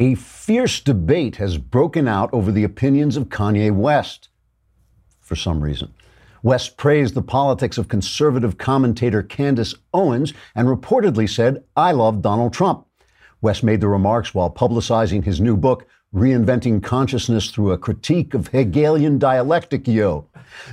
A fierce debate has broken out over the opinions of Kanye West for some reason. West praised the politics of conservative commentator Candace Owens and reportedly said, I love Donald Trump. West made the remarks while publicizing his new book, Reinventing Consciousness Through a Critique of Hegelian Dialectic, yo.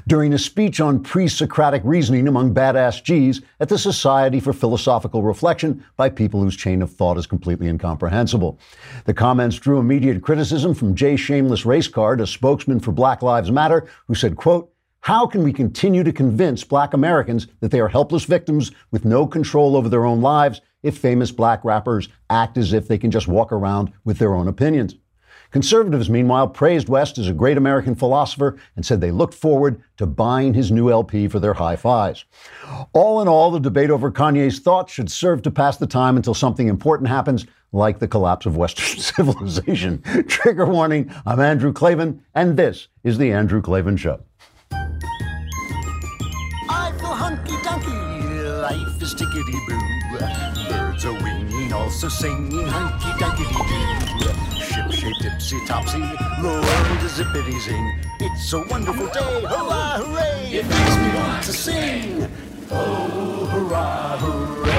During a speech on pre Socratic reasoning among badass G's at the Society for Philosophical Reflection by people whose chain of thought is completely incomprehensible. The comments drew immediate criticism from Jay Shameless Racecard, a spokesman for Black Lives Matter, who said, quote, how can we continue to convince black Americans that they are helpless victims with no control over their own lives if famous black rappers act as if they can just walk around with their own opinions? Conservatives, meanwhile, praised West as a great American philosopher and said they looked forward to buying his new LP for their high fives. All in all, the debate over Kanye's thoughts should serve to pass the time until something important happens, like the collapse of Western civilization. Trigger warning I'm Andrew Klavan, and this is The Andrew Klavan Show. I feel hunky dunky, life is tickety boo. Birds are winging, also singing hunky dunky doo. Shape tipsy topsy, world is zippity zing. It's a wonderful day, hurrah, hooray! It makes me want to sing. Oh, hurrah, hooray!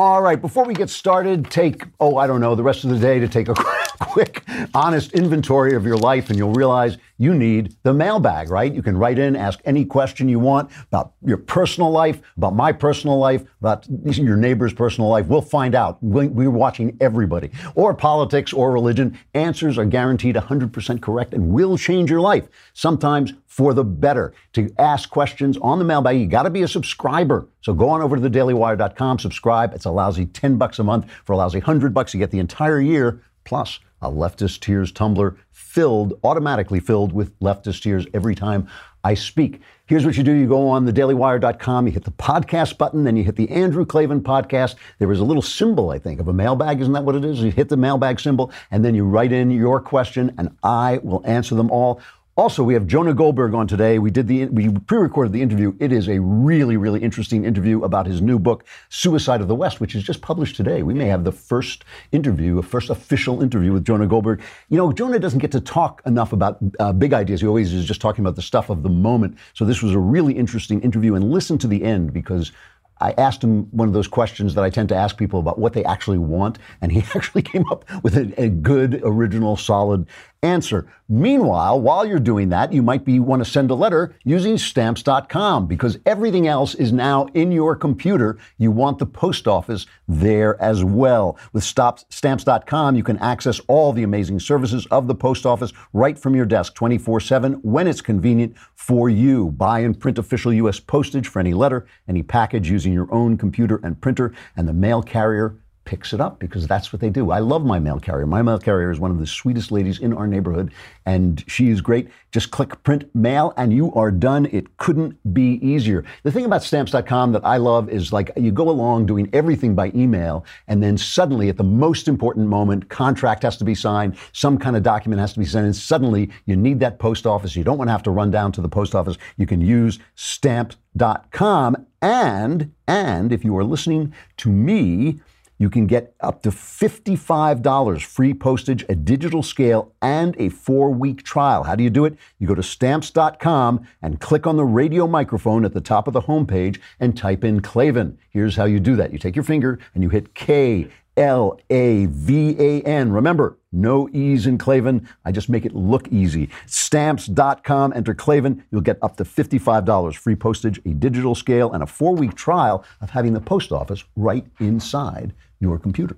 All right, before we get started, take, oh, I don't know, the rest of the day to take a quick, honest inventory of your life, and you'll realize you need the mailbag, right? You can write in, ask any question you want about your personal life, about my personal life, about your neighbor's personal life. We'll find out. We're watching everybody. Or politics or religion. Answers are guaranteed 100% correct and will change your life, sometimes for the better. To ask questions on the mailbag, you got to be a subscriber. So go on over to thedailywire.com, subscribe. It's a lousy 10 bucks a month. For a lousy 100 bucks, you get the entire year plus a leftist tears tumbler filled, automatically filled with leftist tears every time I speak. Here's what you do. You go on thedailywire.com, you hit the podcast button, then you hit the Andrew Klavan podcast. There is a little symbol, I think, of a mailbag. Isn't that what it is? You hit the mailbag symbol, and then you write in your question, and I will answer them all. Also, we have Jonah Goldberg on today. We did the we pre-recorded the interview. It is a really, really interesting interview about his new book, Suicide of the West, which is just published today. We may have the first interview, a first official interview with Jonah Goldberg. You know, Jonah doesn't get to talk enough about uh, big ideas. He always is just talking about the stuff of the moment. So this was a really interesting interview, and listen to the end because I asked him one of those questions that I tend to ask people about what they actually want, and he actually came up with a, a, good, original, solid answer. Meanwhile, while you're doing that, you might be want to send a letter using stamps.com because everything else is now in your computer. You want the post office there as well. With stamps.com, you can access all the amazing services of the post office right from your desk 24/7 when it's convenient for you. Buy and print official US postage for any letter, any package using your own computer and printer, and the mail carrier picks it up because that's what they do. I love my mail carrier. My mail carrier is one of the sweetest ladies in our neighborhood, and she is great. Just click print mail, and you are done. It couldn't be easier. The thing about stamps.com that I love is like you go along doing everything by email, and then suddenly, at the most important moment, contract has to be signed, some kind of document has to be sent, and suddenly you need that post office. You don't want to have to run down to the post office. You can use stamps.com, and and if you are listening to me you can get up to $55 free postage, a digital scale, and a four week trial. How do you do it? You go to stamps.com and click on the radio microphone at the top of the homepage and type in Klavan. Here's how you do that you take your finger and you hit K. L A V A N. Remember, no E's in Klavan. I just make it look easy. Stamps.com, enter Klavan. You'll get up to $55 free postage, a digital scale, and a four week trial of having the post office right inside your computer.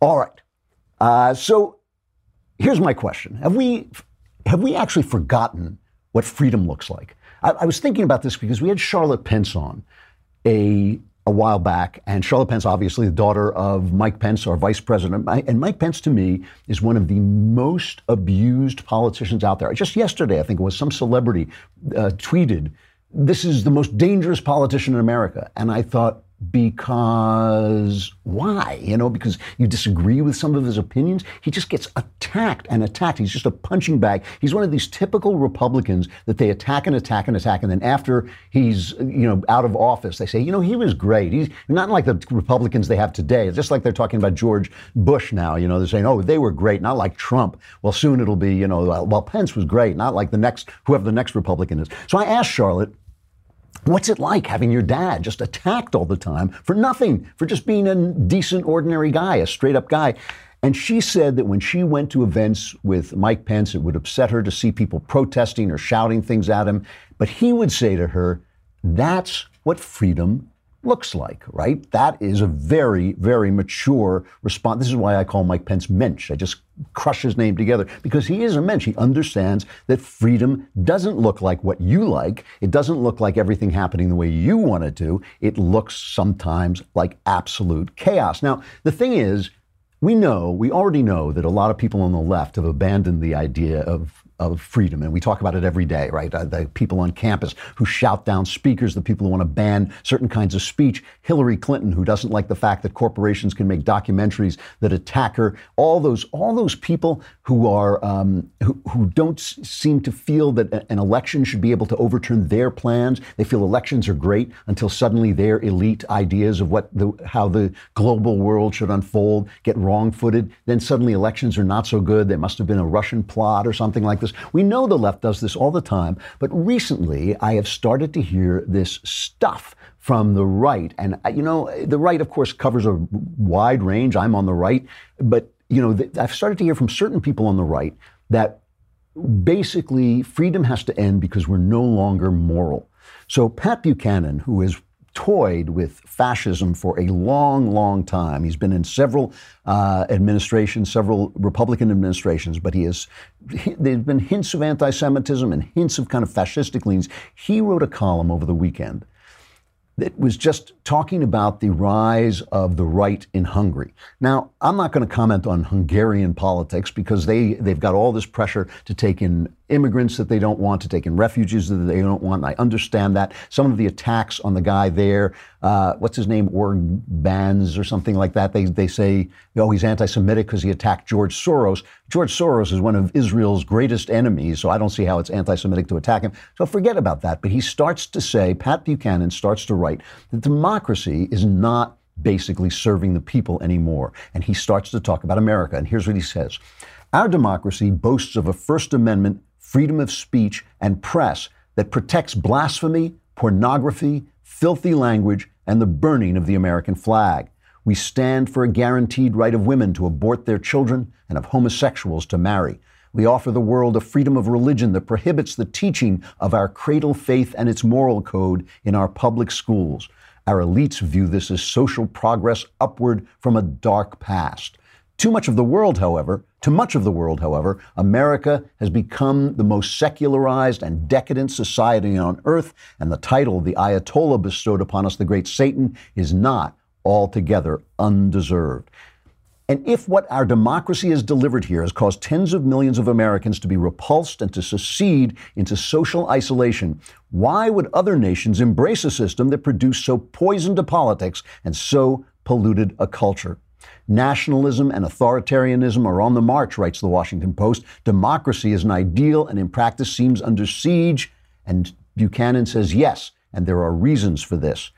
All right. Uh, so here's my question: Have we have we actually forgotten what freedom looks like? I, I was thinking about this because we had Charlotte Pence on a a while back, and Charlotte Pence, obviously the daughter of Mike Pence, our vice president, and Mike Pence to me is one of the most abused politicians out there. Just yesterday, I think it was some celebrity uh, tweeted, "This is the most dangerous politician in America," and I thought, because why? You know, because you disagree with some of his opinions. He just gets attacked and attacked. He's just a punching bag. He's one of these typical Republicans that they attack and attack and attack, and then after he's you know out of office, they say, you know, he was great. He's not like the Republicans they have today. It's just like they're talking about George Bush now. You know, they're saying, oh, they were great, not like Trump. Well, soon it'll be, you know, uh, well, Pence was great, not like the next whoever the next Republican is. So I asked Charlotte What's it like having your dad just attacked all the time for nothing, for just being a decent, ordinary guy, a straight up guy? And she said that when she went to events with Mike Pence, it would upset her to see people protesting or shouting things at him. But he would say to her, That's what freedom looks like, right? That is a very, very mature response. This is why I call Mike Pence mensch. I just crush his name together because he is a mensch. He understands that freedom doesn't look like what you like. It doesn't look like everything happening the way you want it to. It looks sometimes like absolute chaos. Now, the thing is, we know, we already know that a lot of people on the left have abandoned the idea of of freedom. And we talk about it every day, right? Uh, the people on campus who shout down speakers, the people who want to ban certain kinds of speech, Hillary Clinton, who doesn't like the fact that corporations can make documentaries that attack her, all those, all those people who are, um, who, who don't seem to feel that an election should be able to overturn their plans. They feel elections are great until suddenly their elite ideas of what the, how the global world should unfold get wrong footed. Then suddenly elections are not so good. There must have been a Russian plot or something like this this. We know the left does this all the time, but recently I have started to hear this stuff from the right. And, uh, you know, the right, of course, covers a wide range. I'm on the right. But, you know, I've started to hear from certain people on the right that basically freedom has to end because we're no longer moral. So Pat Buchanan, who is toyed with fascism for a long, long time. He's been in several uh, administrations, several Republican administrations, but he has. He, there's been hints of anti-Semitism and hints of kind of fascistic leans. He wrote a column over the weekend that was just talking about the rise of the right in Hungary. Now, I'm not going to comment on Hungarian politics because they, they've got all this pressure to take in immigrants that they don't want, to take in refugees that they don't want. I understand that. Some of the attacks on the guy there, uh, what's his name, Orbáns or something like that, they, they say, oh, he's anti Semitic because he attacked George Soros. George Soros is one of Israel's greatest enemies, so I don't see how it's anti Semitic to attack him. So forget about that. But he starts to say, Pat Buchanan starts to write that democracy is not basically serving the people anymore. And he starts to talk about America. And here's what he says Our democracy boasts of a First Amendment freedom of speech, and press that protects blasphemy, pornography, filthy language, and the burning of the American flag. We stand for a guaranteed right of women to abort their children and of homosexuals to marry. We offer the world a freedom of religion that prohibits the teaching of our cradle faith and its moral code in our public schools. Our elites view this as social progress upward from a dark past. Too much of the world, however, to much of the world, however, America has become the most secularized and decadent society on earth, and the title the Ayatollah bestowed upon us, the great Satan, is not altogether undeserved. And if what our democracy has delivered here has caused tens of millions of Americans to be repulsed and to secede into social isolation, why would other nations embrace a system that produced so poisoned a politics and so polluted a culture? Nationalism and authoritarianism are on the march, writes the Washington Post. Democracy is an ideal and in practice seems under siege. And Buchanan says yes, and there are reasons for this.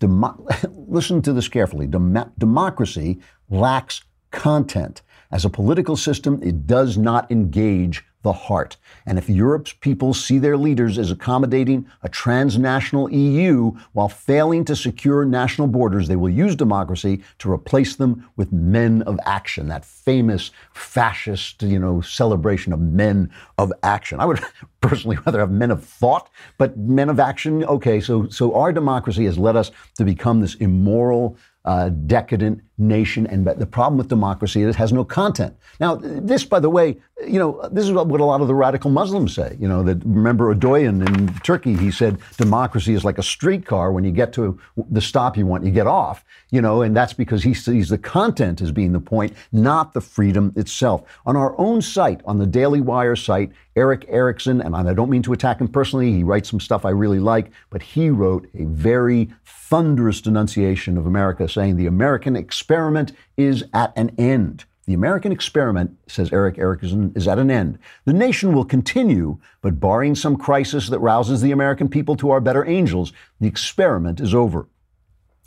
Demo- listen to this carefully. Dem- democracy lacks content. As a political system, it does not engage the heart. And if Europe's people see their leaders as accommodating a transnational EU while failing to secure national borders, they will use democracy to replace them with men of action, that famous fascist, you know, celebration of men of action. I would personally rather have men of thought, but men of action, okay, so so our democracy has led us to become this immoral uh, decadent nation. And the problem with democracy is it has no content. Now, this, by the way, you know, this is what a lot of the radical Muslims say. You know, that remember Erdogan in Turkey, he said democracy is like a streetcar. When you get to the stop you want, you get off. You know, and that's because he sees the content as being the point, not the freedom itself. On our own site, on the Daily Wire site, Erick Erickson, and I don't mean to attack him personally, he writes some stuff I really like, but he wrote a very thunderous denunciation of America, saying the American experiment is at an end. The American experiment, says Erick Erickson, is at an end. The nation will continue, but barring some crisis that rouses the American people to our better angels, the experiment is over.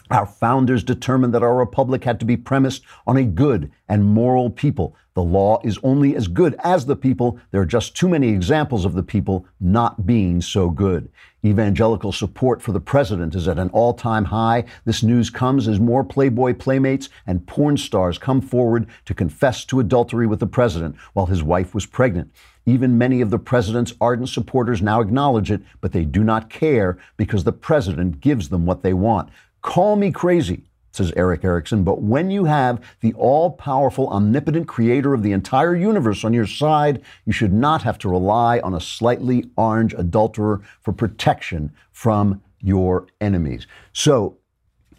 Our founders determined that our republic had to be premised on a good and moral people. The law is only as good as the people. There are just too many examples of the people not being so good. Evangelical support for the president is at an all time high. This news comes as more Playboy playmates and porn stars come forward to confess to adultery with the president while his wife was pregnant. Even many of the president's ardent supporters now acknowledge it, but they do not care because the president gives them what they want. Call me crazy, says Erick Erickson, but when you have the all powerful, omnipotent creator of the entire universe on your side, you should not have to rely on a slightly orange adulterer for protection from your enemies. So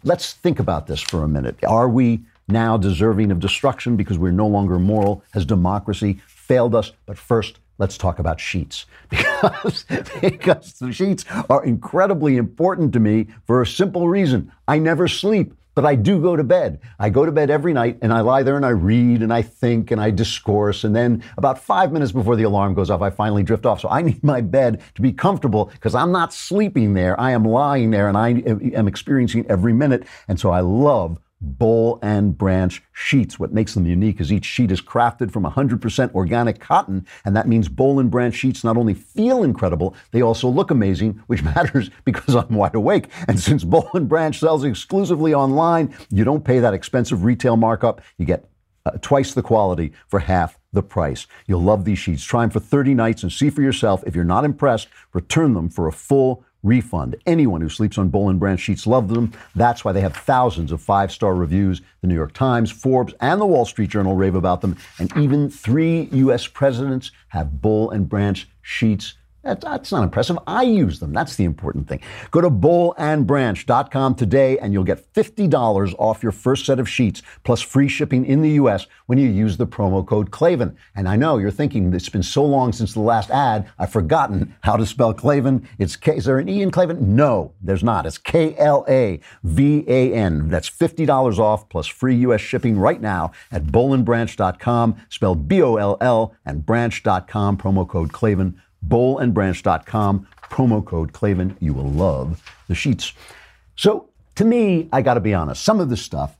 let's think about this for a minute. Are we now deserving of destruction because we're no longer moral? Has democracy failed us? But first, let's talk about sheets because, because the sheets are incredibly important to me for a simple reason. I never sleep, but I do go to bed. I go to bed every night and I lie there and I read and I think and I discourse. And then about five minutes before the alarm goes off, I finally drift off. So I need my bed to be comfortable because I'm not sleeping there. I am lying there and I am experiencing every minute. And so I love boll and branch sheets. What makes them unique is each sheet is crafted from 100% organic cotton, and that means boll and branch sheets not only feel incredible, they also look amazing, which matters because I'm wide awake. And since boll and branch sells exclusively online, you don't pay that expensive retail markup. You get uh, twice the quality for half the price. You'll love these sheets. Try them for 30 nights and see for yourself. If you're not impressed, return them for a full refund. Anyone who sleeps on Boll and Branch sheets loves them. That's why they have thousands of five star reviews. The New York Times, Forbes, and the Wall Street Journal rave about them. And even three U.S. presidents have Boll and Branch sheets that's not impressive. I use them. That's the important thing. Go to bollandbranch.com today and you'll get $50 off your first set of sheets plus free shipping in the U.S. when you use the promo code Klavan. And I know you're thinking it's been so long since the last ad, I've forgotten how to spell Klavan. It's K, is there an E in Klavan? No, there's not. It's K L A V A N. That's $50 off plus free U.S. shipping right now at bollandbranch.com, spelled B O L L, and branch.com, promo code Klavan bollandbranch.com, promo code Klavan. You will love the sheets. So, to me, I got to be honest, some of this stuff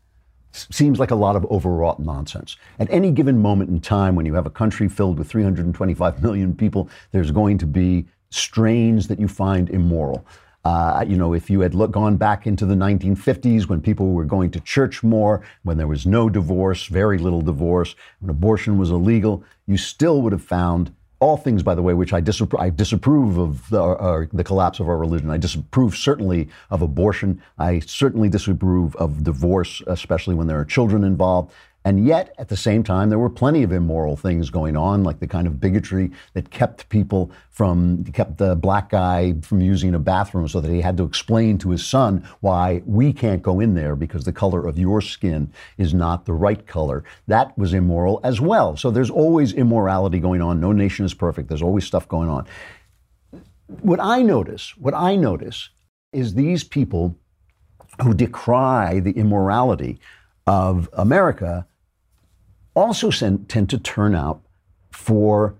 seems like a lot of overwrought nonsense. At any given moment in time, when you have a country filled with 325 million people, there's going to be strains that you find immoral. Uh, you know, if you had look, gone back into the 1950s when people were going to church more, when there was no divorce, very little divorce, when abortion was illegal, you still would have found all things, by the way, which I, disappro- I disapprove of the, uh, the, collapse of our religion. I disapprove certainly of abortion. I certainly disapprove of divorce, especially when there are children involved. And yet, at the same time, there were plenty of immoral things going on, like the kind of bigotry that kept people from, kept the black guy from using a bathroom so that he had to explain to his son why we can't go in there because the color of your skin is not the right color. That was immoral as well. So there's always immorality going on. No nation is perfect. There's always stuff going on. What I notice, what I notice is these people who decry the immorality of America also tend to turn out for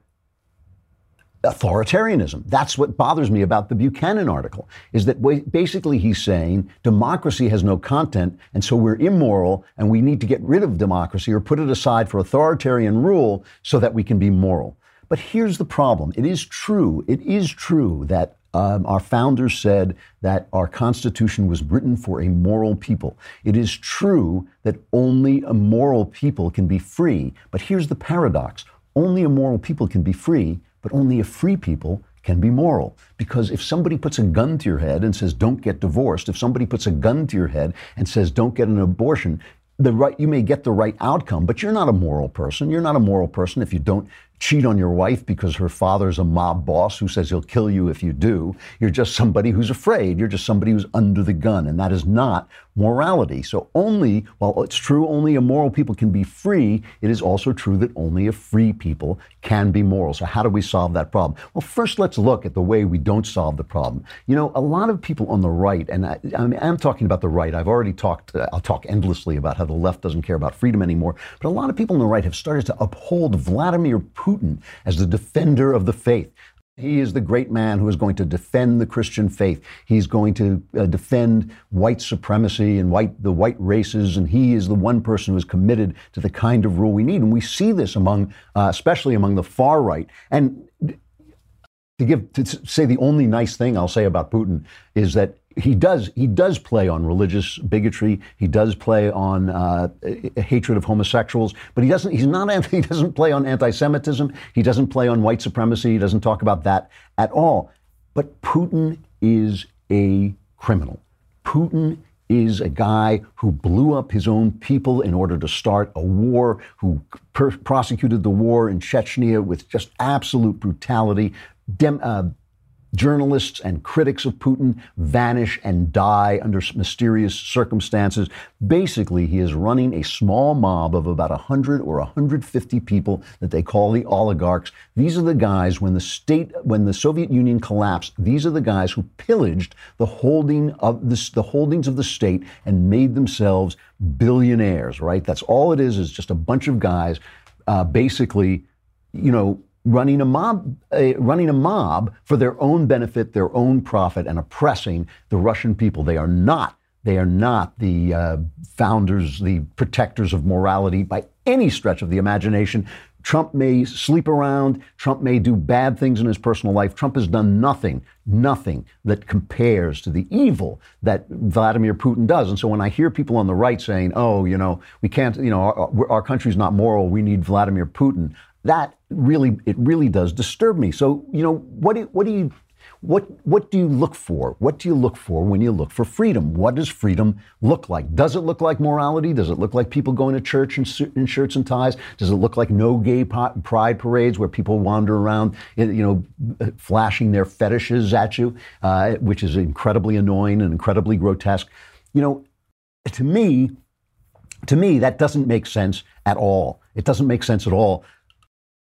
authoritarianism. That's what bothers me about the Buchanan article, is that basically he's saying democracy has no content, and so we're immoral, and we need to get rid of democracy or put it aside for authoritarian rule so that we can be moral. But here's the problem. It is true, it is true that um, our founders said that our Constitution was written for a moral people. It is true that only a moral people can be free. But here's the paradox only a moral people can be free, but only a free people can be moral. Because if somebody puts a gun to your head and says, don't get divorced, if somebody puts a gun to your head and says, don't get an abortion, the right you may get the right outcome but you're not a moral person you're not a moral person if you don't cheat on your wife because her father's a mob boss who says he'll kill you if you do. You're just somebody who's afraid. You're just somebody who's under the gun. And that is not morality. So only, while it's true only immoral people can be free, it is also true that only a free people can be moral. So how do we solve that problem? Well, first let's look at the way we don't solve the problem. You know, a lot of people on the right, and I, I'm talking about the right. I've already talked, uh, I'll talk endlessly about how the left doesn't care about freedom anymore. But a lot of people on the right have started to uphold Vladimir Putin as the defender of the faith. He is the great man who is going to defend the Christian faith. He's going to uh, defend white supremacy and white the white races, and he is the one person who is committed to the kind of rule we need. And we see this among, uh, especially among the far right. And to give to say the only nice thing I'll say about Putin is that he does he does play on religious bigotry. He does play on uh, hatred of homosexuals, but he doesn't. He's not. He doesn't play on anti-Semitism. He doesn't play on white supremacy. He doesn't talk about that at all. But Putin is a criminal. Putin is a guy who blew up his own people in order to start a war, who per- prosecuted the war in Chechnya with just absolute brutality. Dem- uh, Journalists and critics of Putin vanish and die under mysterious circumstances. Basically, he is running a small mob of about 100 or 150 people that they call the oligarchs. These are the guys when the state when the Soviet Union collapsed, these are the guys who pillaged the holding of the, the holdings of the state and made themselves billionaires, right? That's all it is is just a bunch of guys uh, basically, you know, running a mob, uh, running a mob for their own benefit, their own profit, and oppressing the Russian people. They are not. They are not the uh, founders, the protectors of morality by any stretch of the imagination. Trump may sleep around. Trump may do bad things in his personal life. Trump has done nothing, nothing that compares to the evil that Vladimir Putin does. And so when I hear people on the right saying, oh, you know, we can't, you know, our, our country's not moral, we need Vladimir Putin, that really it really does disturb me. So you know what do, what do you what what do you look for? What do you look for when you look for freedom? What does freedom look like? Does it look like morality? Does it look like people going to church in, in shirts and ties? Does it look like no gay pride parades where people wander around, you know, flashing their fetishes at you, uh, which is incredibly annoying and incredibly grotesque? You know, to me, to me that doesn't make sense at all. It doesn't make sense at all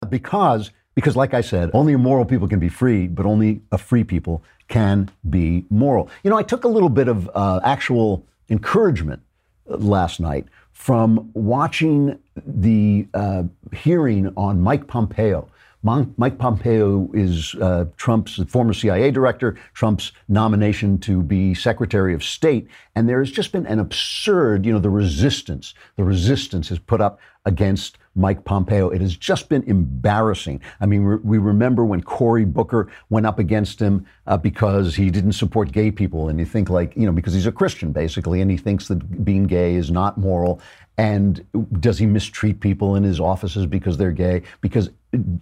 because because like I said, only immoral people can be free, but only a free people can be moral. You know, I took a little bit of uh, actual encouragement last night from watching the uh, hearing on Mike Pompeo. Mike Pompeo is uh, Trump's former CIA director, Trump's nomination to be Secretary of State. And there has just been an absurd, you know, the resistance, the resistance has put up against Mike Pompeo. It has just been embarrassing. I mean, re- we remember when Cory Booker went up against him uh, because he didn't support gay people. And you think, like, you know, because he's a Christian, basically, and he thinks that being gay is not moral. And does he mistreat people in his offices because they're gay? Because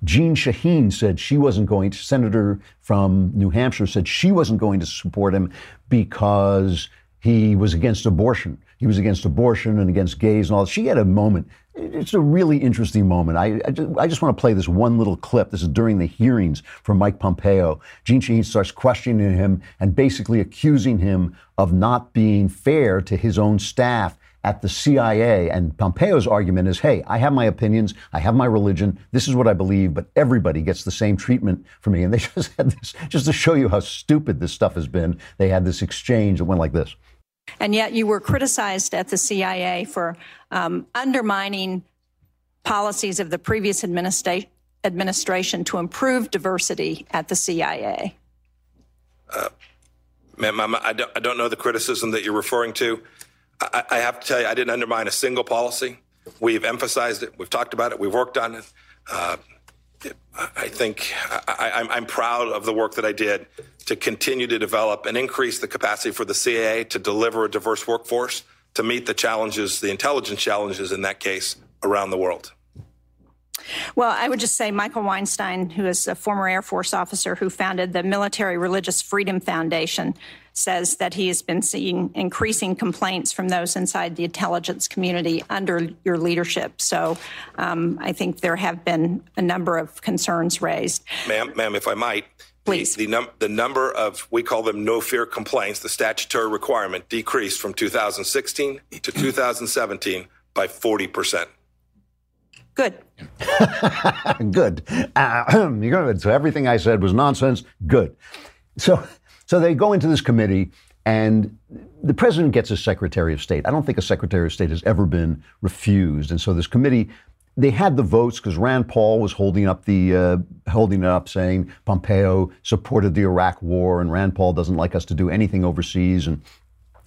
Jeanne Shaheen said she wasn't going to, Senator from New Hampshire said she wasn't going to support him because he was against abortion. He was against abortion and against gays and all. She had a moment it's a really interesting moment. I, I, just, I, just, want to play this one little clip. This is during the hearings for Mike Pompeo. Jeanne Shaheen starts questioning him and basically accusing him of not being fair to his own staff at the CIA. And Pompeo's argument is hey, I have my opinions, I have my religion, this is what I believe, but everybody gets the same treatment for me. And they just had this, just to show you how stupid this stuff has been, they had this exchange that went like this. And yet you were criticized at the CIA for um, undermining policies of the previous administra- administration to improve diversity at the CIA. Uh, ma'am, I don't, I don't know the criticism that you're referring to. I, I have to tell you, I didn't undermine a single policy. We've emphasized it. We've talked about it. We've worked on it. Uh, I think I, am proud of the work that I did to continue to develop and increase the capacity for the CIA to deliver a diverse workforce to meet the challenges, the intelligence challenges in that case, around the world. Well, I would just say Michael Weinstein, who is a former Air Force officer who founded the Military Religious Freedom Foundation, says that he has been seeing increasing complaints from those inside the intelligence community under your leadership. So um, I think there have been a number of concerns raised. Ma'am, ma'am, if I might. Please. The, the, num- the number of, we call them no fear complaints, the statutory requirement decreased from 2016 to 2017 by 40%. Good. good. Uh, good. So everything I said was nonsense. Good. So, so they go into this committee, and the president gets a secretary of state. I don't think a secretary of state has ever been refused. And so this committee, they had the votes because Rand Paul was holding up the uh, holding it up, saying Pompeo supported the Iraq War, and Rand Paul doesn't like us to do anything overseas, and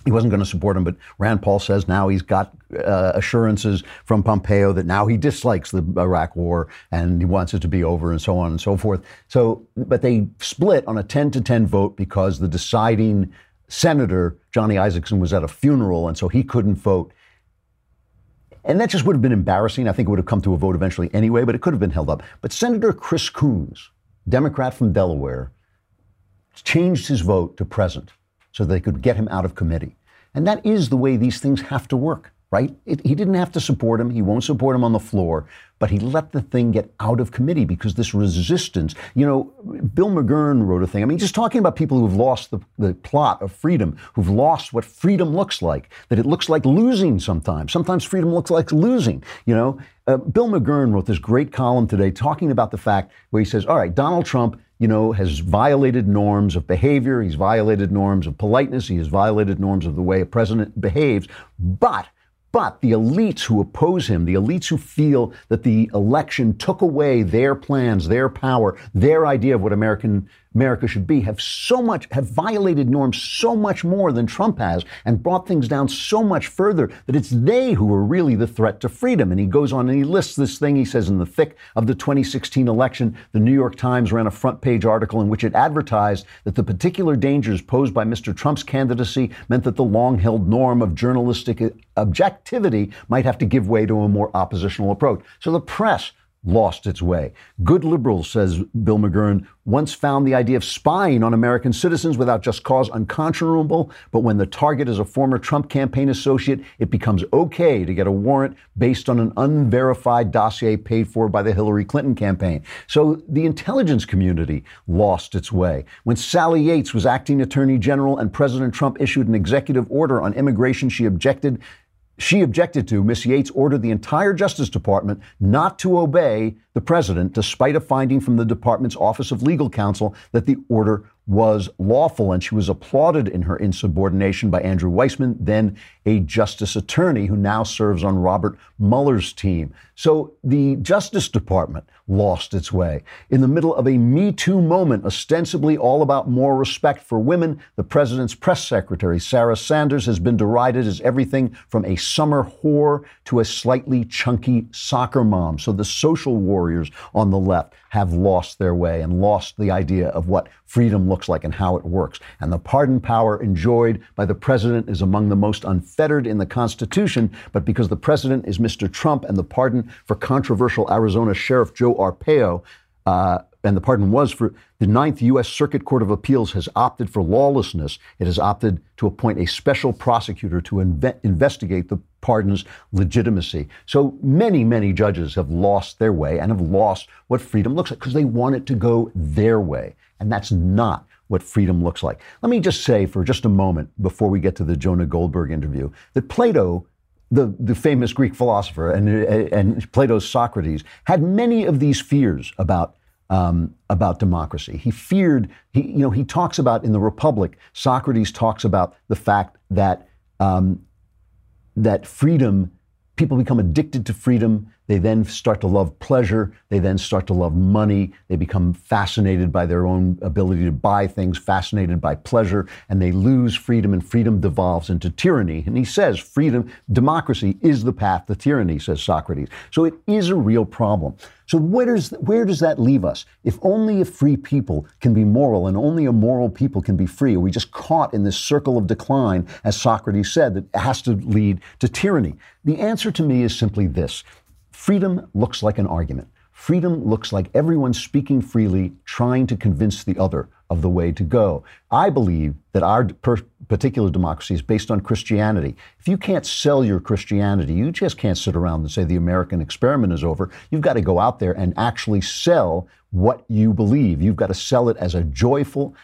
he wasn't going to support him, but Rand Paul says now he's got uh, assurances from Pompeo that now he dislikes the Iraq war and he wants it to be over and so on and so forth. So, but they split on a 10 to 10 vote because the deciding senator, Johnny Isakson, was at a funeral and so he couldn't vote. And that just would have been embarrassing. I think it would have come to a vote eventually anyway, but it could have been held up. But Senator Chris Coons, Democrat from Delaware, changed his vote to present so they could get him out of committee. And that is the way these things have to work, right? It, he didn't have to support him. He won't support him on the floor, but he let the thing get out of committee because this resistance, you know, Bill McGurn wrote a thing. I mean, just talking about people who've lost the, the plot of freedom, who've lost what freedom looks like, that it looks like losing sometimes. Sometimes freedom looks like losing, you know. Uh, Bill McGurn wrote this great column today talking about the fact where he says, all right, Donald Trump you know, has violated norms of behavior. He's violated norms of politeness. He has violated norms of the way a president behaves. But but the elites who oppose him, the elites who feel that the election took away their plans, their power, their idea of what American America should be, have so much, have violated norms so much more than Trump has and brought things down so much further that it's they who are really the threat to freedom. And he goes on and he lists this thing. He says, in the thick of the 2016 election, the New York Times ran a front page article in which it advertised that the particular dangers posed by Mr. Trump's candidacy meant that the long held norm of journalistic objectivity might have to give way to a more oppositional approach. So the press lost its way. Good liberals, says Bill McGurn, once found the idea of spying on American citizens without just cause unconscionable, but when the target is a former Trump campaign associate, it becomes okay to get a warrant based on an unverified dossier paid for by the Hillary Clinton campaign. So the intelligence community lost its way. When Sally Yates was acting attorney general and President Trump issued an executive order on immigration, she objected she objected to, Miss Yates ordered the entire Justice Department not to obey the president, despite a finding from the department's Office of Legal Counsel that the order was lawful. And she was applauded in her insubordination by Andrew Weissmann, then a justice attorney who now serves on Robert Mueller's team. So the Justice Department lost its way. In the middle of a Me Too moment, ostensibly all about more respect for women, the president's press secretary, Sarah Sanders, has been derided as everything from a summer whore to a slightly chunky soccer mom. So the social warriors on the left have lost their way and lost the idea of what freedom looks like and how it works. And the pardon power enjoyed by the president is among the most unfettered in the Constitution, but because the president is Mr. Trump and the pardon for controversial Arizona Sheriff Joe Arpaio, uh, and the pardon was for the Ninth U.S. Circuit Court of Appeals has opted for lawlessness. It has opted to appoint a special prosecutor to inve- investigate the pardon's legitimacy. So many, many judges have lost their way and have lost what freedom looks like because they want it to go their way. And that's not what freedom looks like. Let me just say for just a moment before we get to the Jonah Goldberg interview that Plato the, the famous Greek philosopher and, and Plato's Socrates had many of these fears about um, about democracy. He feared, he, you know, he talks about in the Republic, Socrates talks about the fact that, um, that freedom, people become addicted to freedom. They then start to love pleasure. They then start to love money. They become fascinated by their own ability to buy things, fascinated by pleasure, and they lose freedom, and freedom devolves into tyranny. And he says, freedom, democracy is the path to tyranny, says Socrates. So it is a real problem. So where does, where does that leave us? If only a free people can be moral and only a moral people can be free, are we just caught in this circle of decline, as Socrates said, that has to lead to tyranny? The answer to me is simply this. Freedom looks like an argument. Freedom looks like everyone speaking freely, trying to convince the other of the way to go. I believe that our per- particular democracy is based on Christianity. If you can't sell your Christianity, you just can't sit around and say the American experiment is over. You've got to go out there and actually sell what you believe. You've got to sell it as a joyful,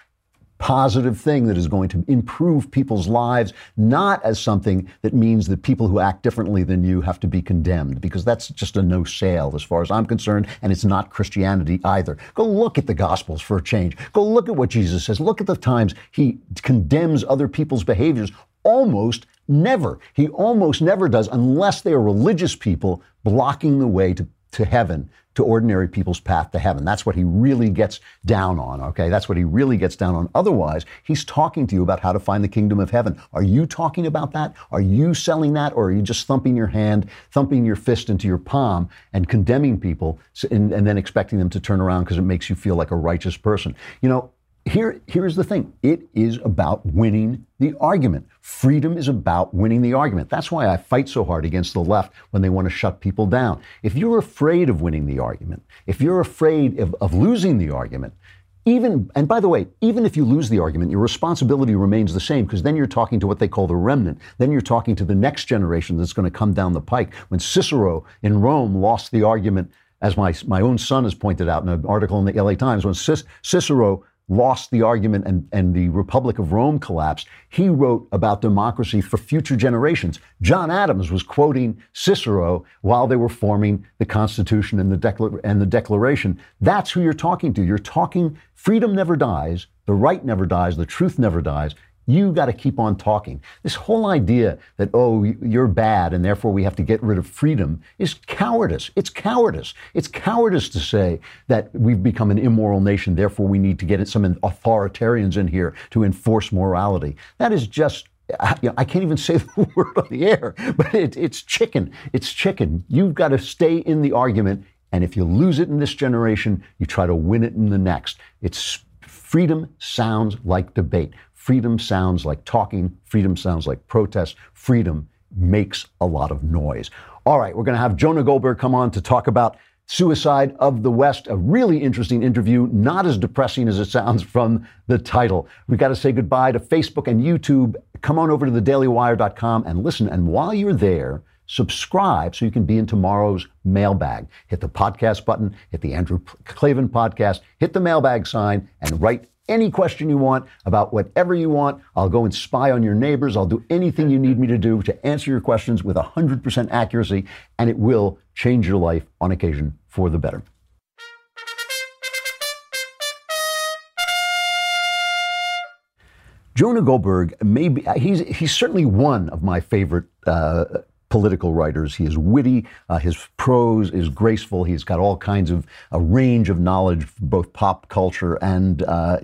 positive thing that is going to improve people's lives, not as something that means that people who act differently than you have to be condemned, because that's just a no sale as far as I'm concerned, and it's not Christianity either. Go look at the Gospels for a change. Go look at what Jesus says. Look at the times he condemns other people's behaviors almost never. He almost never does unless they are religious people blocking the way to, to heaven to ordinary people's path to heaven. That's what he really gets down on, okay? That's what he really gets down on. Otherwise, he's talking to you about how to find the kingdom of heaven. Are you talking about that? Are you selling that? Or are you just thumping your hand, thumping your fist into your palm and condemning people and, and then expecting them to turn around because it makes you feel like a righteous person? You know, here, here's the thing it is about winning the argument. Freedom is about winning the argument. That's why I fight so hard against the left when they want to shut people down. If you're afraid of winning the argument, if you're afraid of, of losing the argument, even, and by the way, even if you lose the argument, your responsibility remains the same because then you're talking to what they call the remnant. Then you're talking to the next generation that's going to come down the pike. When Cicero in Rome lost the argument, as my, my own son has pointed out in an article in the LA Times, when Cicero lost the argument and, and the Republic of Rome collapsed, he wrote about democracy for future generations. John Adams was quoting Cicero while they were forming the Constitution and the, Decla- and the Declaration. That's who you're talking to. You're talking freedom never dies, the right never dies, the truth never dies. You got to keep on talking. This whole idea that, oh, you're bad and therefore we have to get rid of freedom is cowardice. It's cowardice. It's cowardice to say that we've become an immoral nation, therefore we need to get some authoritarians in here to enforce morality. That is just you know, I can't even say the word on the air, but it, it's chicken. It's chicken. You've got to stay in the argument, and if you lose it in this generation, you try to win it in the next. It's freedom sounds like debate. Freedom sounds like talking. Freedom sounds like protest. Freedom makes a lot of noise. All right, we're going to have Jonah Goldberg come on to talk about Suicide of the West, a really interesting interview, not as depressing as it sounds from the title. We've got to say goodbye to Facebook and YouTube. Come on over to thedailywire.com and listen. And while you're there, subscribe so you can be in tomorrow's mailbag. Hit the podcast button, hit the Andrew Klavan podcast, hit the mailbag sign, and write any question you want about whatever you want. I'll go and spy on your neighbors. I'll do anything you need me to do to answer your questions with 100% accuracy, and it will change your life on occasion for the better. Jonah Goldberg, maybe he's he's certainly one of my favorite uh, political writers. He is witty. Uh, his prose is graceful. He's got all kinds of a range of knowledge, both pop culture and uh,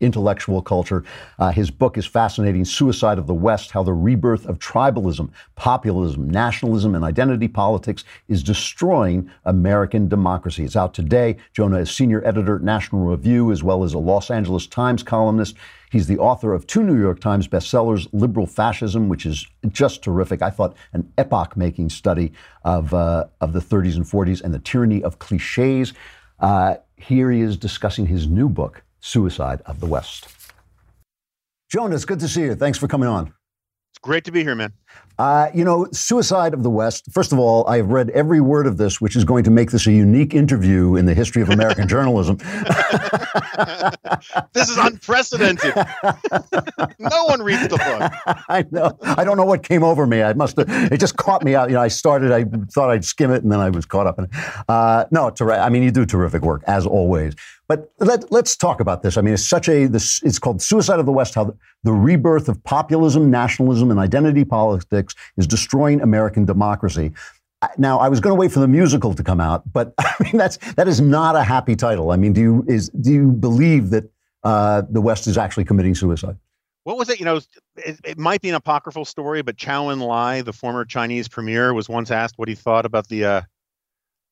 intellectual culture. Uh, his book is fascinating Suicide of the West How the Rebirth of Tribalism, Populism, Nationalism, and Identity Politics is Destroying American Democracy. It's out today. Jonah is senior editor at National Review, as well as a Los Angeles Times columnist. He's the author of two New York Times bestsellers, Liberal Fascism, which is just terrific. I thought an epoch making study of, uh, of the 30s and 40s and the tyranny of cliches. Uh, here he is discussing his new book, Suicide of the West. Jonas, good to see you. Thanks for coming on. It's great to be here, man. Uh, you know, Suicide of the West. First of all, I've read every word of this, which is going to make this a unique interview in the history of American journalism. this is unprecedented. no one reads the book. I know. I don't know what came over me. I must have. It just caught me out. You know, I started. I thought I'd skim it, and then I was caught up in it. Uh, no, ter- I mean, you do terrific work as always. But let, us talk about this. I mean, it's such a. This, it's called Suicide of the West: How the, the rebirth of populism, nationalism, and identity politics is destroying American democracy. Now, I was going to wait for the musical to come out, but I mean that's that is not a happy title. I mean, do you is do you believe that uh, the West is actually committing suicide? What was it? You know, it, it, might be an apocryphal story, but Chou En-lai, the former Chinese premier, was once asked what he thought about the uh,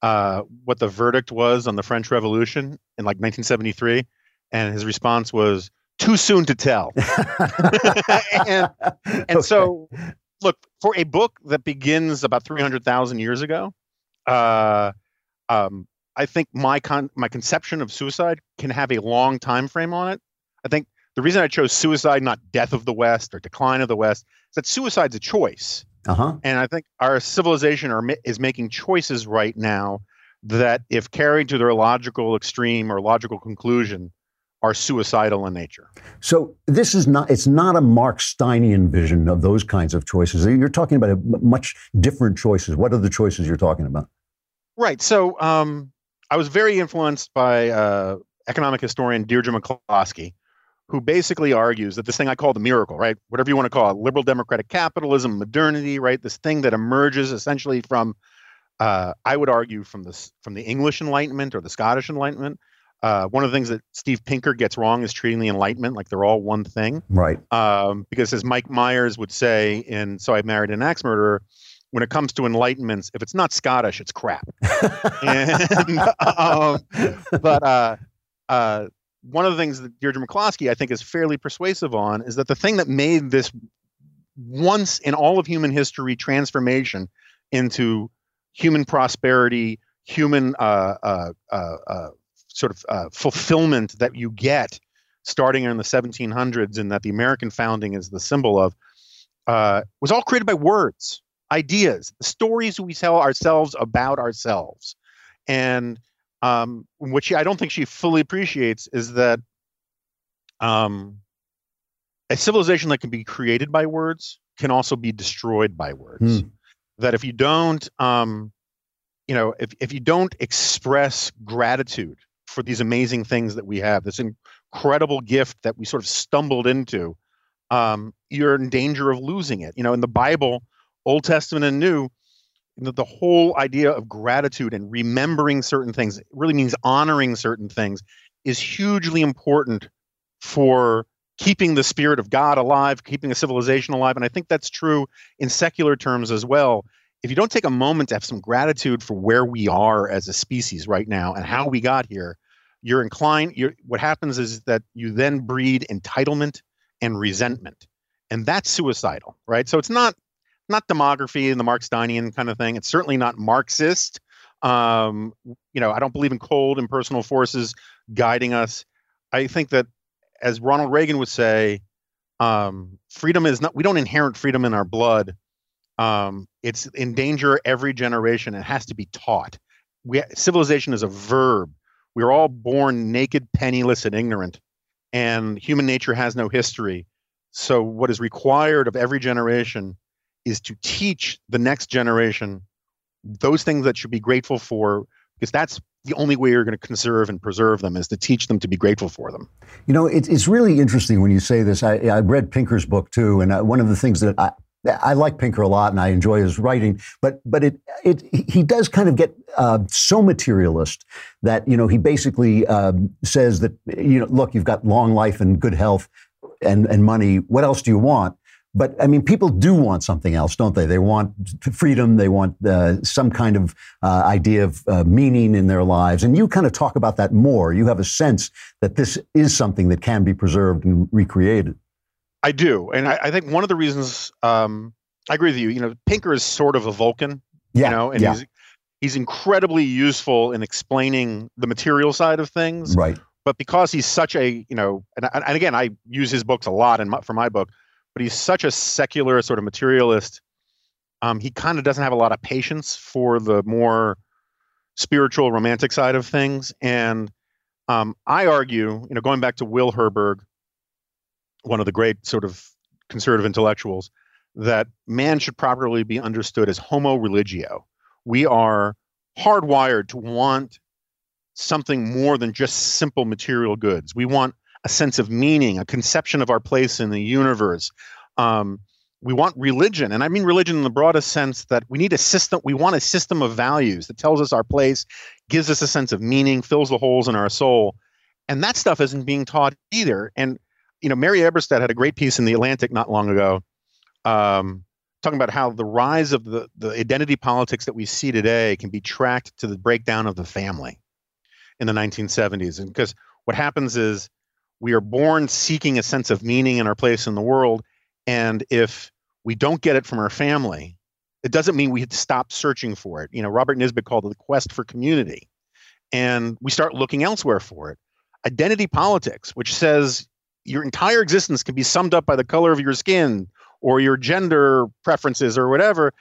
uh, what the verdict was on the French Revolution in like 1973, and his response was too soon to tell. and, and okay. so look for a book that begins about 300,000 years ago. Uh, um, I think my con- my conception of suicide can have a long time frame on it. I think the reason I chose suicide, not death of the West or decline of the West, is that suicide's a choice. Uh-huh. And I think our civilization are, is making choices right now that, if carried to their logical extreme or logical conclusion, are suicidal in nature. So this is not it's not a Mark Steynian vision of those kinds of choices. You're talking about much different choices. What are the choices you're talking about? Right. So um, I was very influenced by uh, economic historian Deirdre McCloskey, who basically argues that this thing I call the miracle, right? Whatever you want to call it, liberal democratic capitalism, modernity, right? This thing that emerges essentially from, uh, I would argue, from the from the English Enlightenment or the Scottish Enlightenment. Uh, one of the things that Steve Pinker gets wrong is treating the Enlightenment like they're all one thing, right? Um, because as Mike Myers would say in "So I Married an Axe Murderer," when it comes to enlightenments, if it's not Scottish, it's crap. and, um, but uh, uh, one of the things that Deirdre McCloskey, I think, is fairly persuasive on is that the thing that made this once in all of human history transformation into human prosperity, human uh, uh, uh, uh sort of uh, fulfillment that you get starting in the 1700s and that the American founding is the symbol of, uh, was all created by words, ideas, stories we tell ourselves about ourselves. And um, which I don't think she fully appreciates is that um, a civilization that can be created by words can also be destroyed by words. Hmm. That if you don't, um, you know, if, if you don't express gratitude for these amazing things that we have, this incredible gift that we sort of stumbled into, um, you're in danger of losing it. You know, in the Bible, Old Testament and New, the, the whole idea of gratitude and remembering certain things really means honoring certain things is hugely important for keeping the spirit of God alive, keeping a civilization alive. And I think that's true in secular terms as well. If you don't take a moment to have some gratitude for where we are as a species right now and how we got here, you're inclined, you're, what happens is that you then breed entitlement and resentment. And that's suicidal, right? So it's not not demography and the Mark Steynian kind of thing. It's certainly not Marxist. Um, you know, I don't believe in cold impersonal forces guiding us. I think that, as Ronald Reagan would say, um, freedom is not. We don't inherit freedom in our blood. Um, it's in danger every generation. It has to be taught. We, civilization is a verb. We are all born naked, penniless, and ignorant, and human nature has no history. So, what is required of every generation is to teach the next generation those things that should be grateful for because that's the only way you're going to conserve and preserve them is to teach them to be grateful for them. You know, it, it's really interesting when you say this. I, I read Pinker's book too, and uh, one of the things that I, I like Pinker a lot, and I enjoy his writing. But but it it he does kind of get uh, so materialist that you know he basically uh, says that you know look, you've got long life and good health and and money. What else do you want? But I mean, people do want something else, don't they? They want freedom. They want uh, some kind of uh, idea of uh, meaning in their lives. And you kind of talk about that more. You have a sense that this is something that can be preserved and recreated. I do, and I, I think one of the reasons um, I agree with you. You know, Pinker is sort of a Vulcan. Yeah, you know, and yeah. he's he's incredibly useful in explaining the material side of things. Right. But because he's such a you know, and, and again, I use his books a lot in my, for my book but he's such a secular sort of materialist. Um, he kind of doesn't have a lot of patience for the more spiritual, romantic side of things. And um, I argue, you know, going back to Will Herberg, one of the great sort of conservative intellectuals, that man should properly be understood as homo religio. We are hardwired to want something more than just simple material goods. We want a sense of meaning, a conception of our place in the universe. Um, we want religion, and I mean religion in the broadest sense that we need a system. We want a system of values that tells us our place, gives us a sense of meaning, fills the holes in our soul, and that stuff isn't being taught either. And you know, Mary Eberstadt had a great piece in the Atlantic not long ago, um, talking about how the rise of the the identity politics that we see today can be tracked to the breakdown of the family in the 1970s, and because what happens is we are born seeking a sense of meaning in our place in the world. And if we don't get it from our family, it doesn't mean we stopped searching for it. You know, Robert Nisbet called it the quest for community. and we start looking elsewhere for it. Identity politics, which says your entire existence can be summed up by the color of your skin or your gender preferences or whatever,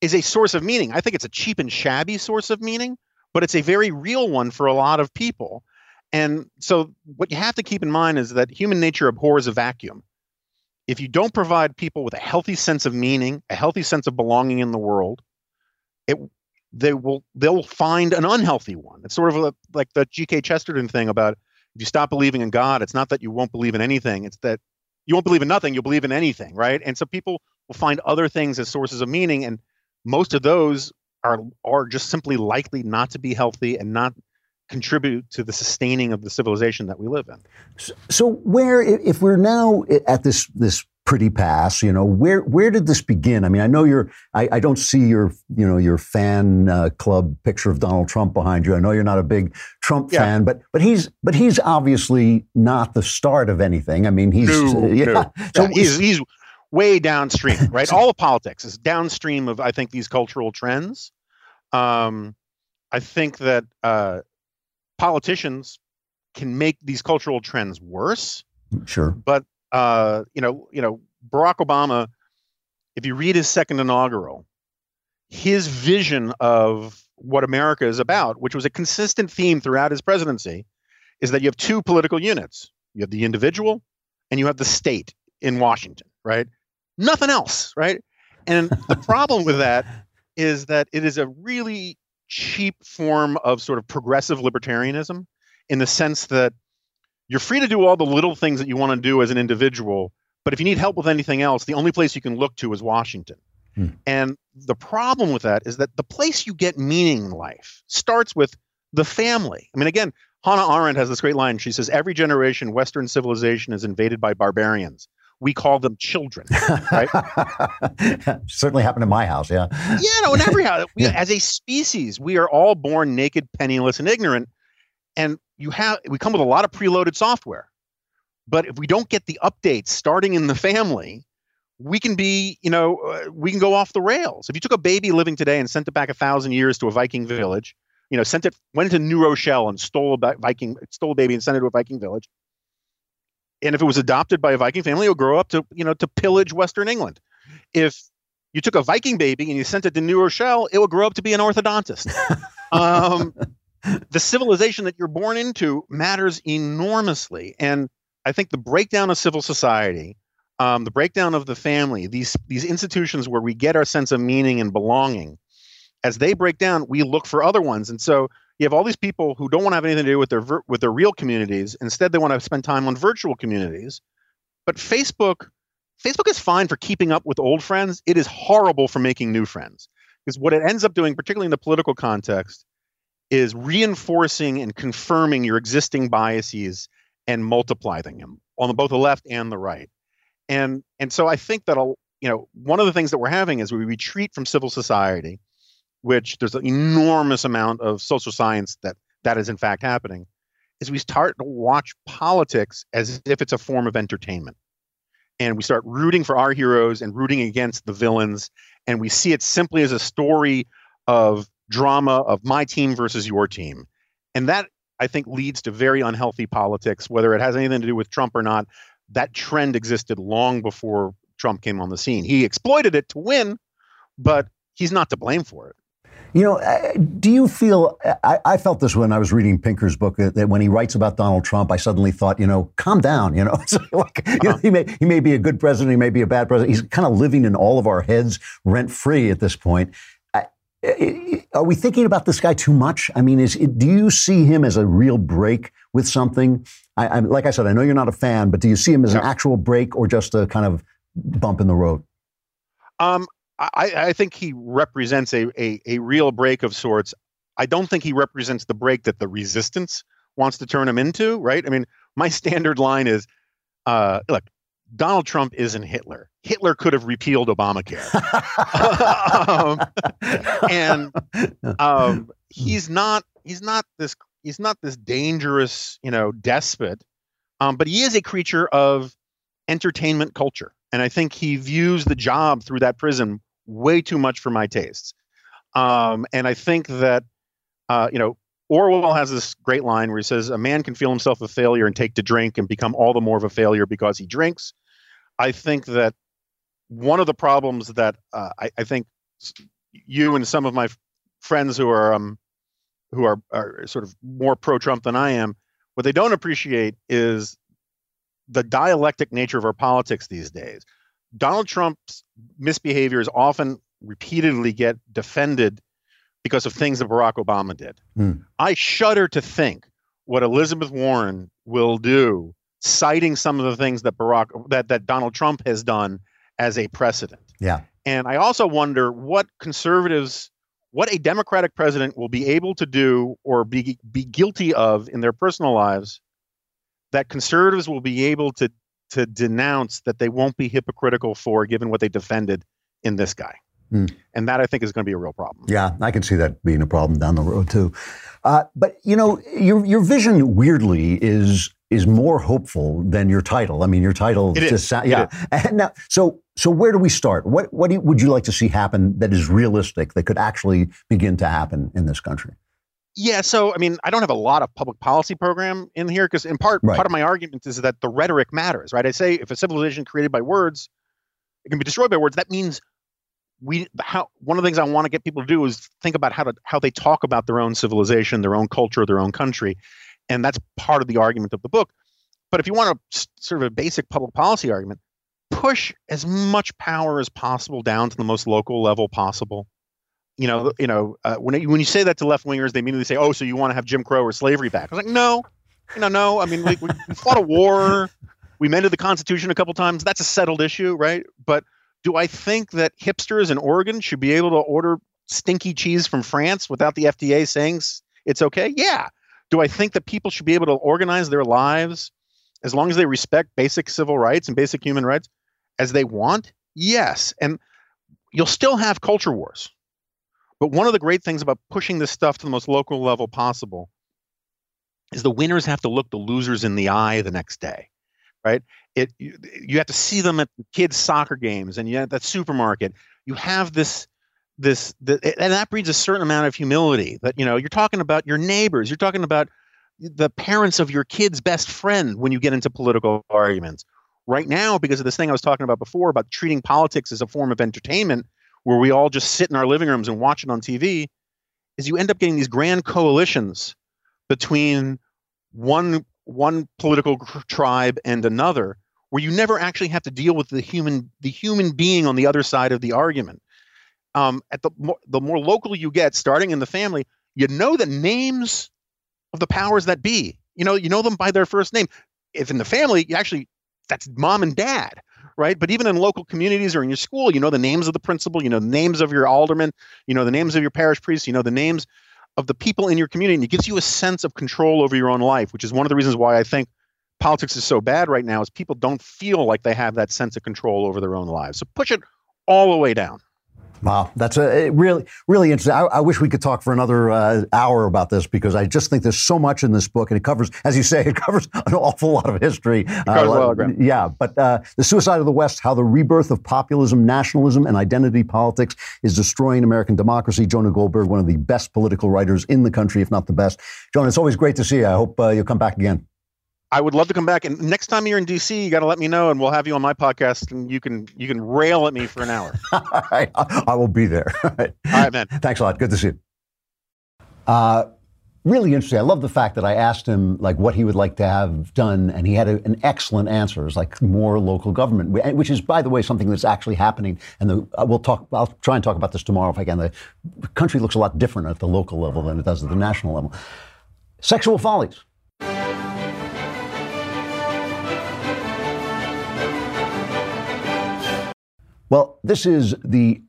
is a source of meaning. I think it's a cheap and shabby source of meaning, but it's a very real one for a lot of people. And so, what you have to keep in mind is that human nature abhors a vacuum. If you don't provide people with a healthy sense of meaning, a healthy sense of belonging in the world, it they will they'll find an unhealthy one. It's sort of like the G.K. Chesterton thing about if you stop believing in God, it's not that you won't believe in anything; it's that you won't believe in nothing, you'll believe in anything, right? And so people will find other things as sources of meaning, and most of those are are just simply likely not to be healthy and not contribute to the sustaining of the civilization that we live in. So, so where, if we're now at this this pretty pass, you know, where where did this begin? I mean, I know you're, I, I don't see your, you know, your fan uh, club picture of Donald Trump behind you. I know you're not a big Trump yeah. fan, but but he's but he's obviously not the start of anything. I mean, he's no, uh, yeah. No. So yeah, he's he's way downstream, right? All of politics is downstream of I think these cultural trends. Um, I think that uh, politicians can make these cultural trends worse. Sure. But uh, you know, you know, Barack Obama, if you read his second inaugural, his vision of what America is about, which was a consistent theme throughout his presidency, is that you have two political units. You have the individual and you have the state in Washington, right? Nothing else, right? And the problem with that is that it is a really cheap form of sort of progressive libertarianism in the sense that you're free to do all the little things that you want to do as an individual, but if you need help with anything else, the only place you can look to is Washington. Hmm. And the problem with that is that the place you get meaning in life starts with the family. I mean, again, Hannah Arendt has this great line. She says, Every generation, Western civilization is invaded by barbarians we call them children, right? Certainly happened in my house, yeah. Yeah, no, in every house. We, yeah. As a species, we are all born naked, penniless, and ignorant. And you have we come with a lot of preloaded software. But if we don't get the updates starting in the family, we can be, you know, uh, we can go off the rails. If you took a baby living today and sent it back a thousand years to a Viking village, you know, sent it, went into New Rochelle and stole a Viking, stole a baby and sent it to a Viking village, and if it was adopted by a Viking family, it would grow up to you know to pillage Western England. If you took a Viking baby and you sent it to New Rochelle, it would grow up to be an orthodontist. um, the civilization that you're born into matters enormously, and I think the breakdown of civil society, um, the breakdown of the family, these these institutions where we get our sense of meaning and belonging, as they break down, we look for other ones, and so you have all these people who don't want to have anything to do with their with their real communities. Instead, they want to spend time on virtual communities. But Facebook, Facebook is fine for keeping up with old friends. It is horrible for making new friends because what it ends up doing, particularly in the political context, is reinforcing and confirming your existing biases and multiplying them on both the left and the right. And and so I think that you know one of the things that we're having is we retreat from civil society which there's an enormous amount of social science that that is in fact happening, is we start to watch politics as if it's a form of entertainment. And we start rooting for our heroes and rooting against the villains. And we see it simply as a story of drama of my team versus your team. And that, I think, leads to very unhealthy politics, whether it has anything to do with Trump or not. That trend existed long before Trump came on the scene. He exploited it to win, but he's not to blame for it. You know, uh, do you feel? I, I, felt this when I was reading Pinker's book that when he writes about Donald Trump, I suddenly thought, you know, calm down. You know, like, uh-huh. you know, uh-huh. he may he may be a good president, he may be a bad president. He's kind of living in all of our heads rent free at this point. are we thinking about this guy too much? I mean, is do you see him as a real break with something? I, I, like I said, I know you're not a fan, but do you see him as an actual break or just a kind of bump in the road? Um, I, I think he represents a, a, a real break of sorts. I don't think he represents the break that the resistance wants to turn him into, right? I mean, my standard line is uh, look, Donald Trump isn't Hitler. Hitler could have repealed Obamacare. um, and um, he's not he's not this he's not this dangerous, you know, despot. Um, but he is a creature of entertainment culture. And I think he views the job through that prism way too much for my tastes. Um, and I think that, uh, you know, Orwell has this great line where he says, A man can feel himself a failure and take to drink and become all the more of a failure because he drinks. I think that one of the problems that uh, I, I, think you and some of my friends who are um, who are, are sort of more pro Trump than I am, what they don't appreciate is the dialectic nature of our politics these days. Donald Trump's misbehaviors often repeatedly get defended because of things that Barack Obama did. Mm. I shudder to think what Elizabeth Warren will do, citing some of the things that Barack that that Donald Trump has done as a precedent. Yeah. And I also wonder what conservatives, what a Democratic president will be able to do or be be guilty of in their personal lives that conservatives will be able to to denounce that they won't be hypocritical for given what they defended in this guy. Mm. And that I think is going to be a real problem. Yeah, I can see that being a problem down the road too. Uh, but you know, your your vision weirdly is is more hopeful than your title. I mean, your title it just sound, yeah. And now, so so where do we start? What what you, would you like to see happen that is realistic that could actually begin to happen in this country? Yeah, so I mean, I don't have a lot of public policy program in here because in part right. part of my argument is that the rhetoric matters, right? I say if a civilization created by words it can be destroyed by words, that means we how one of the things I want to get people to do is think about how to how they talk about their own civilization, their own culture, their own country, and that's part of the argument of the book. But if you want a sort of a basic public policy argument, push as much power as possible down to the most local level possible. You know, you know, uh, when when you say that to left wingers, they immediately say, "Oh, so you want to have Jim Crow or slavery back?" I was like, "No, you know, no. I mean, we, we fought a war, we amended the Constitution a couple times. That's a settled issue, right? But do I think that hipsters in Oregon should be able to order stinky cheese from France without the FDA saying it's okay? Yeah. Do I think that people should be able to organize their lives as long as they respect basic civil rights and basic human rights as they want? Yes. And you'll still have culture wars. But one of the great things about pushing this stuff to the most local level possible is the winners have to look the losers in the eye the next day, right? it you, you have to see them at kids soccer games and you at that supermarket. You have this this the, and that breeds a certain amount of humility that you know you're talking about your neighbors. You're talking about the parents of your kid's best friend when you get into political arguments. Right now because of this thing i was talking about before about treating politics as a form of entertainment where we all just sit in our living rooms and watch it on tv is you end up getting these grand coalitions between one one political tribe and another where you never actually have to deal with the human the human being on the other side of the argument. Um, at the more, the more local you get starting in the family you know the names of the powers that be. You know you know them by their first name. If in the family you actually that's mom and dad right? But even in local communities or in your school you know the names of the principal you know the names of your alderman you know the names of your parish priest you know the names of the people in your community and it gives you a sense of control over your own life which is one of the reasons why i think politics is so bad right now is people don't feel like they have that sense of control over their own lives. So push it all the way down Wow, that's a really, really interesting. I, I, wish we could talk for another uh, hour about this because I just think there's so much in this book, and it covers, as you say, it covers an awful lot of history. Uh, yeah, but uh, the suicide of the West: how the rebirth of populism, nationalism, and identity politics is destroying American democracy. Jonah Goldberg, one of the best political writers in the country, if not the best. Jonah, it's always great to see you. I hope uh, you'll come back again. I would love to come back. And next time you're in DC, you got to let me know, and we'll have you on my podcast, and you can you can rail at me for an hour. All right, I will be there. All right, All right man. Thanks a lot. Good to see you. Uh, really interesting. I love the fact that I asked him like what he would like to have done, and he had a, an excellent answer. It's like more local government, which is, by the way, something that's actually happening. And the, uh, we'll talk. I'll try and talk about this tomorrow if I can. The country looks a lot different at the local level than it does at the national level. Sexual follies. Well, this is the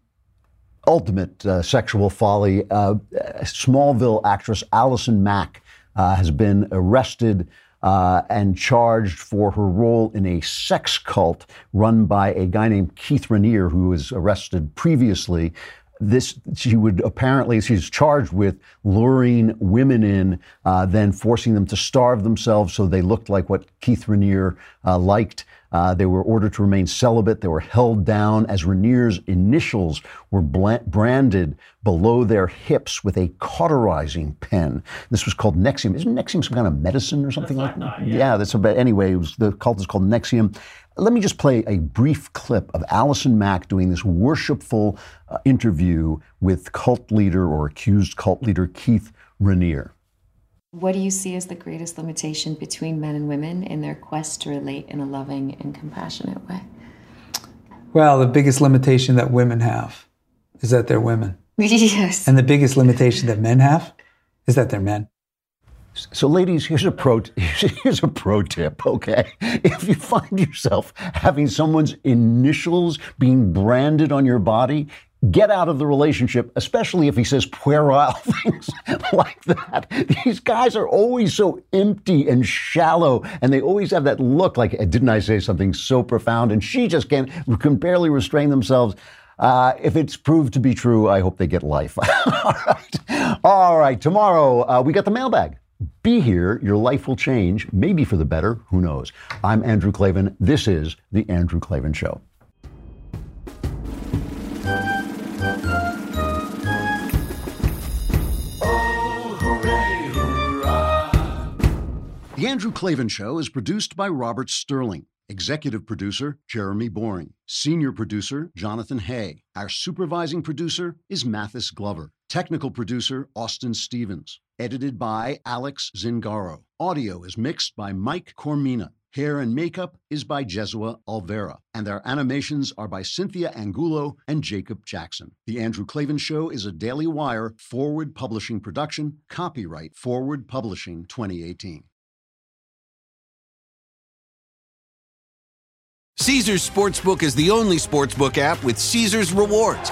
ultimate uh, sexual folly. Uh, Smallville actress Allison Mack uh, has been arrested uh, and charged for her role in a sex cult run by a guy named Keith Raniere, who was arrested previously. This she would apparently she's charged with luring women in, uh, then forcing them to starve themselves so they looked like what Keith Raniere uh, liked. Uh, they were ordered to remain celibate. They were held down as Raniere's initials were branded below their hips with a cauterizing pen. This was called NXIVM. Isn't Nexium some kind of medicine or something that's like that? Yeah. yeah, that's about. Anyway, was, the cult is called NXIVM. Let me just play a brief clip of Allison Mack doing this worshipful uh, interview with cult leader or accused cult leader Keith Raniere. What do you see as the greatest limitation between men and women in their quest to relate in a loving and compassionate way? Well, the biggest limitation that women have is that they're women. Yes. And the biggest limitation that men have is that they're men. So, ladies, here's a pro here's a pro tip. Okay, if you find yourself having someone's initials being branded on your body, get out of the relationship, especially if he says puerile things like that. These guys are always so empty and shallow, and they always have that look like, didn't I say something so profound? And she just can't can barely restrain themselves. Uh, if it's proved to be true, I hope they get life. All right. All right. Tomorrow, uh, we got the mailbag. Be here. Your life will change, maybe for the better. Who knows? I'm Andrew Klavan. This is The Andrew Klavan Show. The Andrew Klavan Show is produced by Robert Sterling. Executive producer, Jeremy Boring. Senior producer, Jonathan Hay. Our supervising producer is Mathis Glover. Technical producer, Austin Stevens. Edited by Alex Zingaro. Audio is mixed by Mike Coromina. Hair and makeup is by Jesua Alvera, and their animations are by Cynthia Angulo and Jacob Jackson. The Andrew Klavan Show is a Daily Wire forward publishing production, copyright Forward Publishing 2018. Caesars Sportsbook is the only sportsbook app with Caesars rewards.